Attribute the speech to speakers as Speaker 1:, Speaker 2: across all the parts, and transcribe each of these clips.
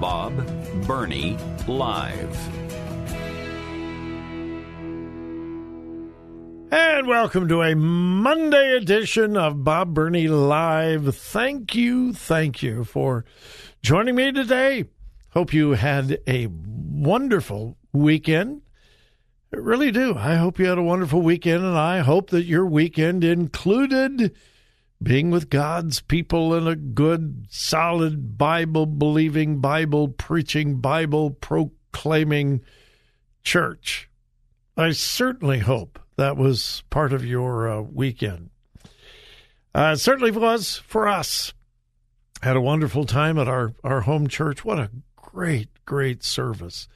Speaker 1: Bob Burney Live.
Speaker 2: And welcome to a Monday edition of Bob Burney Live. Thank you, thank you for joining me today. Hope you had a wonderful weekend. I really do. I hope you had a wonderful weekend, and I hope that your weekend included being with God's people in a good, solid, Bible believing, Bible preaching, Bible proclaiming church. I certainly hope that was part of your uh, weekend. Uh, it certainly was for us. Had a wonderful time at our, our home church. What a great, great service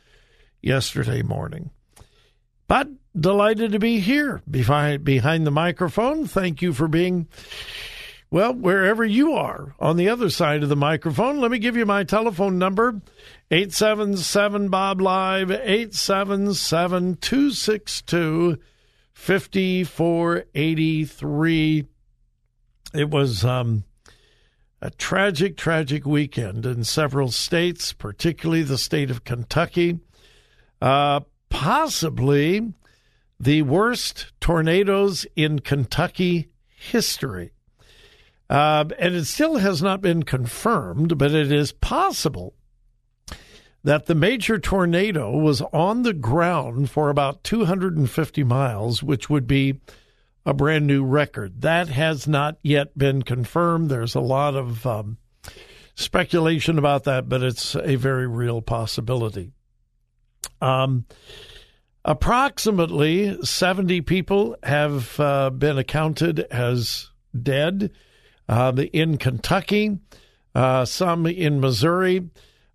Speaker 2: yesterday morning. But delighted to be here behind behind the microphone. Thank you for being well, wherever you are on the other side of the microphone. Let me give you my telephone number 877 Bob Live 877 262 5483. It was um, a tragic, tragic weekend in several states, particularly the state of Kentucky. Uh, possibly the worst tornadoes in Kentucky history. Uh, and it still has not been confirmed, but it is possible that the major tornado was on the ground for about 250 miles, which would be a brand new record. That has not yet been confirmed. There's a lot of um, speculation about that, but it's a very real possibility. Um, approximately 70 people have uh, been accounted as dead in Kentucky, uh, some in Missouri.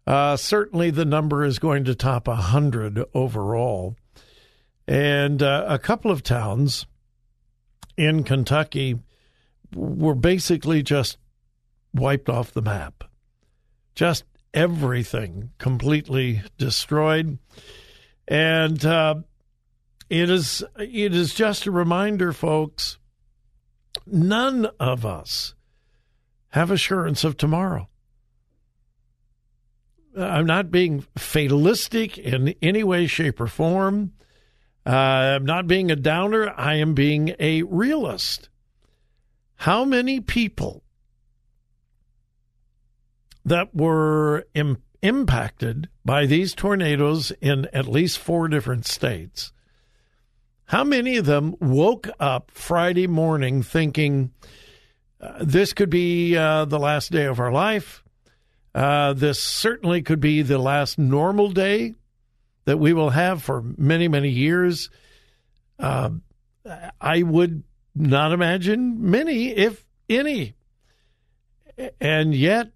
Speaker 2: Uh, certainly, the number is going to top 100 overall. And uh, a couple of towns in Kentucky were basically just wiped off the map. Just everything completely destroyed. And uh, it is it is just a reminder, folks. None of us have assurance of tomorrow. I'm not being fatalistic in any way, shape, or form. Uh, I'm not being a downer. I am being a realist. How many people that were Im- impacted by these tornadoes in at least four different states? How many of them woke up Friday morning thinking, uh, this could be uh, the last day of our life? Uh, this certainly could be the last normal day that we will have for many, many years. Uh, I would not imagine many, if any, And yet,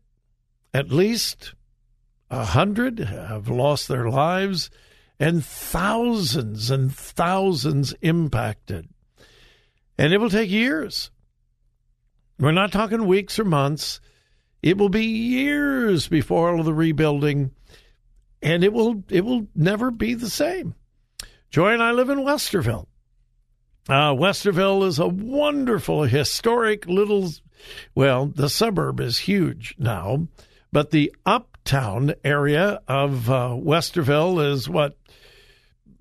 Speaker 2: at least a hundred have lost their lives and thousands and thousands impacted. And it will take years. We're not talking weeks or months. It will be years before all of the rebuilding, and it will it will never be the same. Joy and I live in Westerville. Uh, Westerville is a wonderful, historic little, well, the suburb is huge now, but the uptown area of uh, Westerville is what,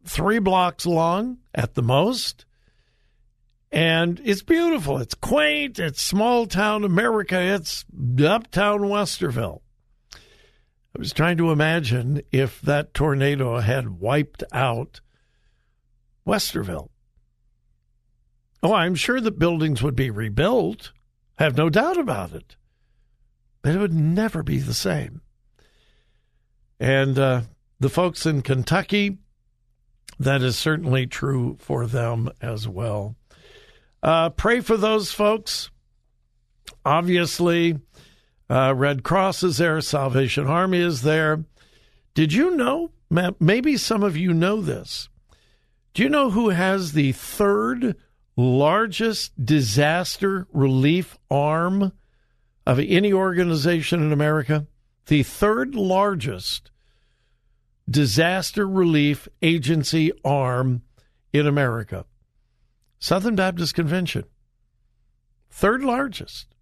Speaker 2: three blocks long at the most. And it's beautiful. It's quaint. It's small town America. It's uptown Westerville. I was trying to imagine if that tornado had wiped out Westerville. Oh, I'm sure that buildings would be rebuilt. I have no doubt about it. But it would never be the same. And uh, the folks in Kentucky, that is certainly true for them as well. Uh, pray for those folks. Obviously, uh, Red Cross is there, Salvation Army is there. Did you know? Maybe some of you know this. Do you know who has the third largest disaster relief arm of any organization in America? The third largest disaster relief agency arm in America. Southern Baptist Convention. Third largest.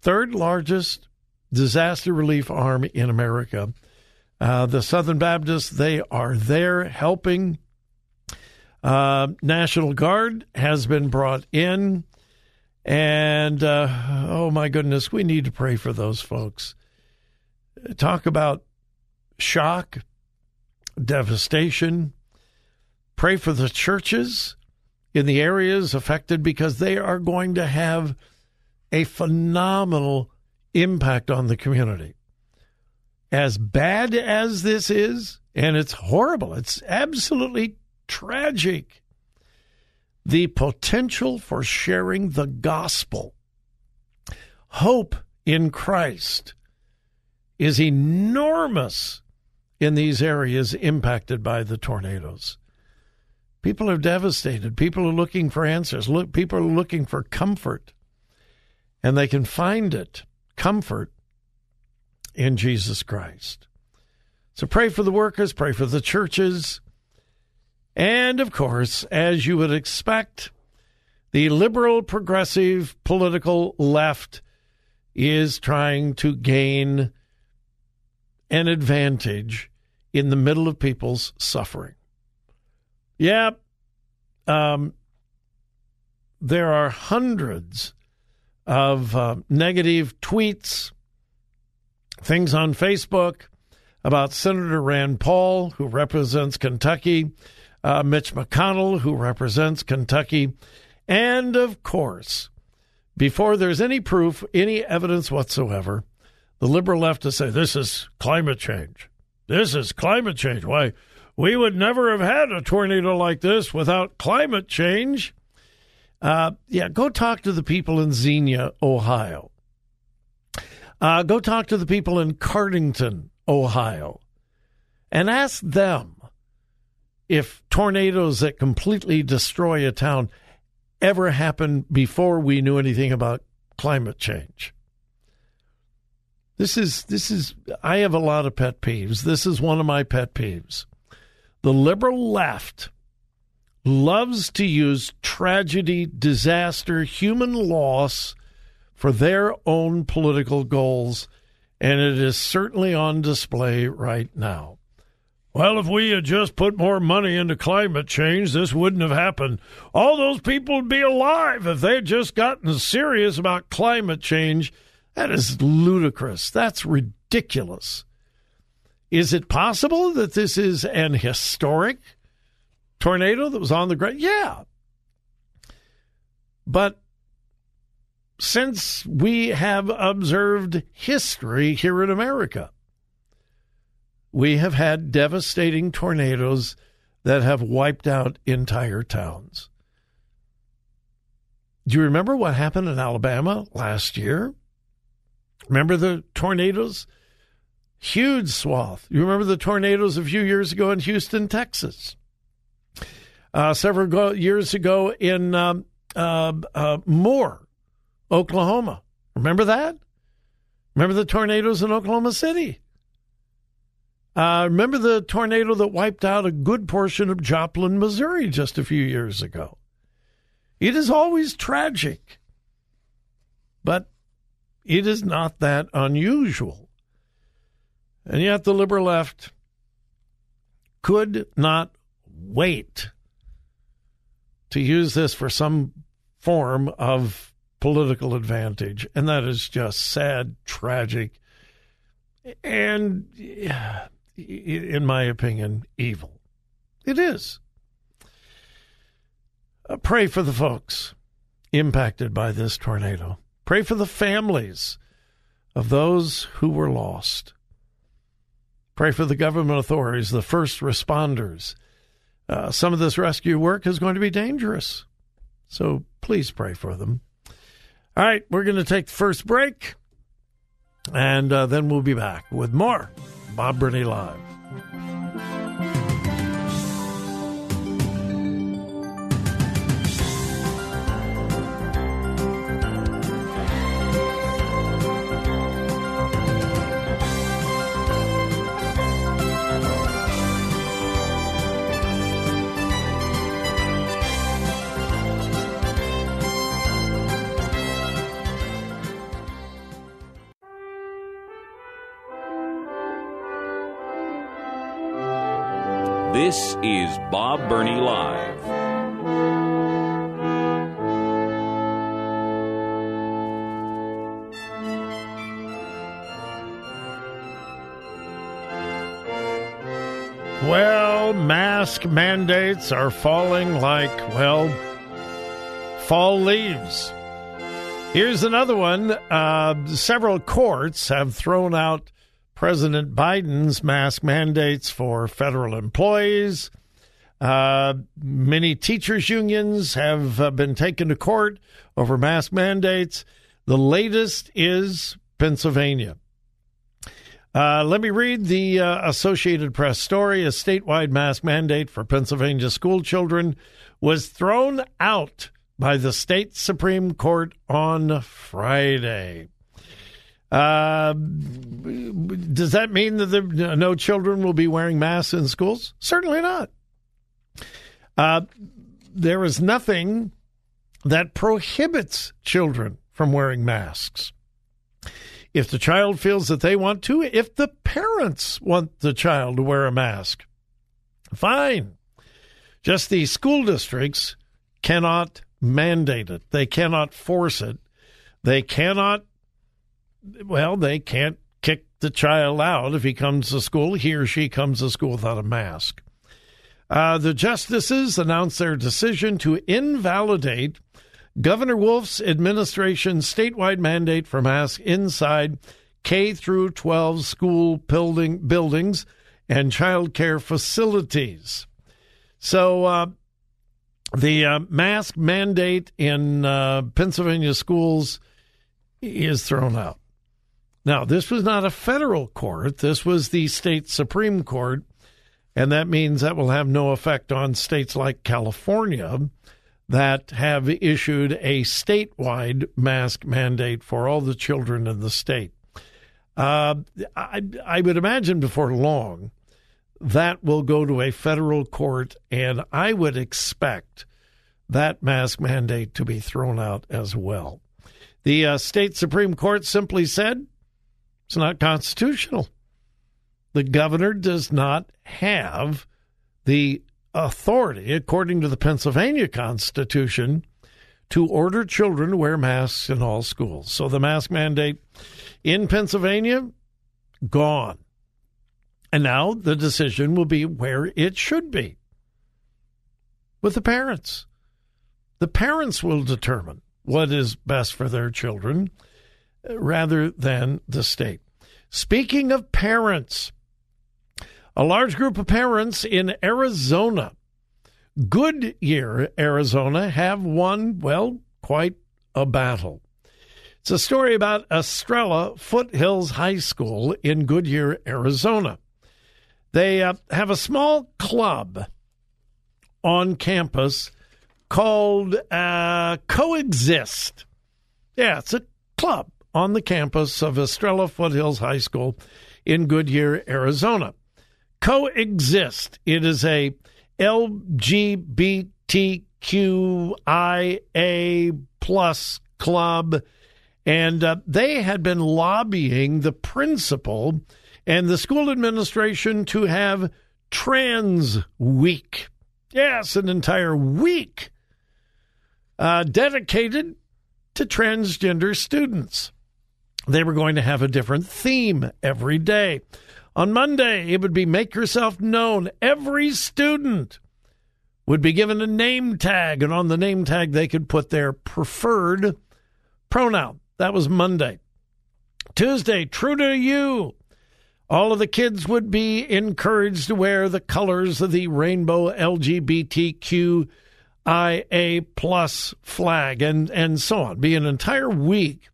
Speaker 2: Third largest disaster relief arm in America. Uh, the Southern Baptists, they are there helping. Uh, National Guard has been brought in. And uh, oh my goodness, we need to pray for those folks. Talk about shock, devastation. Pray for the churches in the areas affected because they are going to have a phenomenal impact on the community. As bad as this is, and it's horrible, it's absolutely tragic. The potential for sharing the gospel, hope in Christ, is enormous in these areas impacted by the tornadoes. People are devastated. People are looking for answers. Look, people are looking for comfort. And they can find it, comfort, in Jesus Christ. So pray for the workers, pray for the churches. And of course, as you would expect, the liberal progressive political left is trying to gain an advantage in the middle of people's suffering. Yeah. Um, there are hundreds of uh, negative tweets, things on Facebook about Senator Rand Paul, who represents Kentucky, uh, Mitch McConnell, who represents Kentucky, and of course, before there's any proof, any evidence whatsoever, the liberal left to say this is climate change. This is climate change. Why? We would never have had a tornado like this without climate change. Uh, yeah, go talk to the people in Xenia, Ohio. Uh, go talk to the people in Cardington, Ohio, and ask them if tornadoes that completely destroy a town ever happened before we knew anything about climate change. This is this is I have a lot of pet peeves. This is one of my pet peeves. The liberal left loves to use tragedy, disaster, human loss for their own political goals, and it is certainly on display right now. Well, if we had just put more money into climate change, this wouldn't have happened. All those people would be alive if they had just gotten serious about climate change. That is ludicrous. That's ridiculous. Is it possible that this is an historic tornado that was on the ground? Yeah. But since we have observed history here in America, we have had devastating tornadoes that have wiped out entire towns. Do you remember what happened in Alabama last year? Remember the tornadoes? Huge swath. You remember the tornadoes a few years ago in Houston, Texas? Uh, several go- years ago in um, uh, uh, Moore, Oklahoma. Remember that? Remember the tornadoes in Oklahoma City? Uh, remember the tornado that wiped out a good portion of Joplin, Missouri just a few years ago? It is always tragic, but it is not that unusual. And yet the liberal left could not wait to use this for some form of political advantage. And that is just sad, tragic, and, in my opinion, evil. It is. Uh, pray for the folks impacted by this tornado. Pray for the families of those who were lost. Pray for the government authorities, the first responders. Uh, some of this rescue work is going to be dangerous. So please pray for them. All right, we're going to take the first break, and uh, then we'll be back with more Bob Burney Live.
Speaker 1: This is Bob Burney Live.
Speaker 2: Well, mask mandates are falling like, well, fall leaves. Here's another one. Uh, several courts have thrown out President Biden's mask mandates for federal employees. Uh, many teachers' unions have uh, been taken to court over mask mandates. The latest is Pennsylvania. Uh, let me read the uh, Associated Press story. A statewide mask mandate for Pennsylvania school children was thrown out by the state Supreme Court on Friday. Uh, does that mean that there, no children will be wearing masks in schools? Certainly not. Uh, there is nothing that prohibits children from wearing masks. If the child feels that they want to, if the parents want the child to wear a mask, fine. Just the school districts cannot mandate it. They cannot force it. They cannot well, they can't kick the child out if he comes to school, he or she comes to school without a mask. Uh, the justices announced their decision to invalidate Governor Wolf's administration's statewide mandate for masks inside K through 12 school building, buildings and child care facilities. So uh, the uh, mask mandate in uh, Pennsylvania schools is thrown out. Now, this was not a federal court, this was the state Supreme Court, and that means that will have no effect on states like California that have issued a statewide mask mandate for all the children in the state. Uh, I, I would imagine before long that will go to a federal court, and I would expect that mask mandate to be thrown out as well. The uh, state Supreme Court simply said it's not constitutional. The governor does not have the authority, according to the Pennsylvania Constitution, to order children to wear masks in all schools. So the mask mandate in Pennsylvania, gone. And now the decision will be where it should be with the parents. The parents will determine what is best for their children rather than the state. Speaking of parents, a large group of parents in Arizona, Goodyear, Arizona, have won, well, quite a battle. It's a story about Estrella Foothills High School in Goodyear, Arizona. They uh, have a small club on campus called uh, Coexist. Yeah, it's a club on the campus of Estrella Foothills High School in Goodyear, Arizona. Coexist. It is a LGBTQIA plus club, and uh, they had been lobbying the principal and the school administration to have Trans Week. Yes, an entire week uh, dedicated to transgender students. They were going to have a different theme every day. On Monday, it would be Make Yourself Known. Every student would be given a name tag, and on the name tag, they could put their preferred pronoun. That was Monday. Tuesday, True to You. All of the kids would be encouraged to wear the colors of the rainbow LGBTQIA plus flag and, and so on. Be an entire week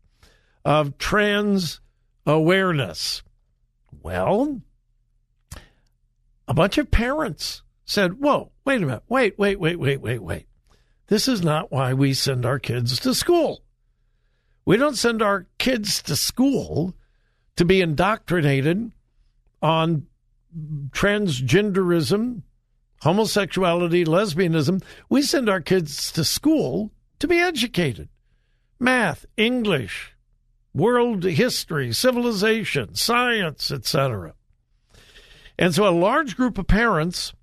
Speaker 2: of trans awareness. Well, a bunch of parents said, Whoa, wait a minute. Wait, wait, wait, wait, wait, wait. This is not why we send our kids to school. We don't send our kids to school to be indoctrinated on transgenderism, homosexuality, lesbianism. We send our kids to school to be educated. Math, English, world history, civilization, science, etc. And so a large group of parents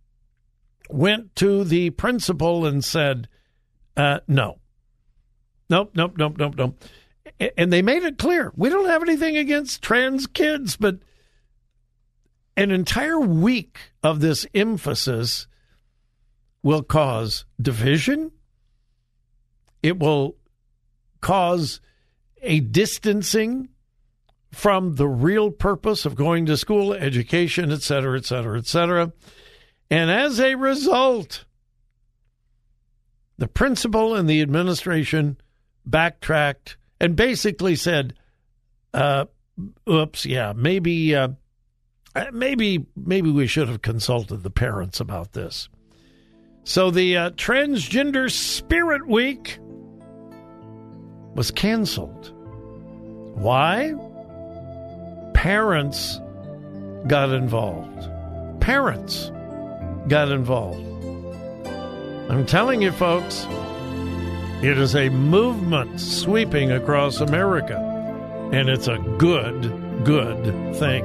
Speaker 2: went to the principal and said, uh, no. Nope, nope, nope, nope, nope. And they made it clear we don't have anything against trans kids, but an entire week of this emphasis will cause division. It will cause a distancing from the real purpose of going to school, education, et cetera, et cetera, et cetera. And as a result, the principal and the administration backtracked and basically said, uh, oops, yeah, maybe, uh, maybe, maybe we should have consulted the parents about this. So the uh, Transgender Spirit Week was canceled. Why? Parents got involved. Parents got involved. I'm telling you, folks, it is a movement sweeping across America, and it's a good, good thing.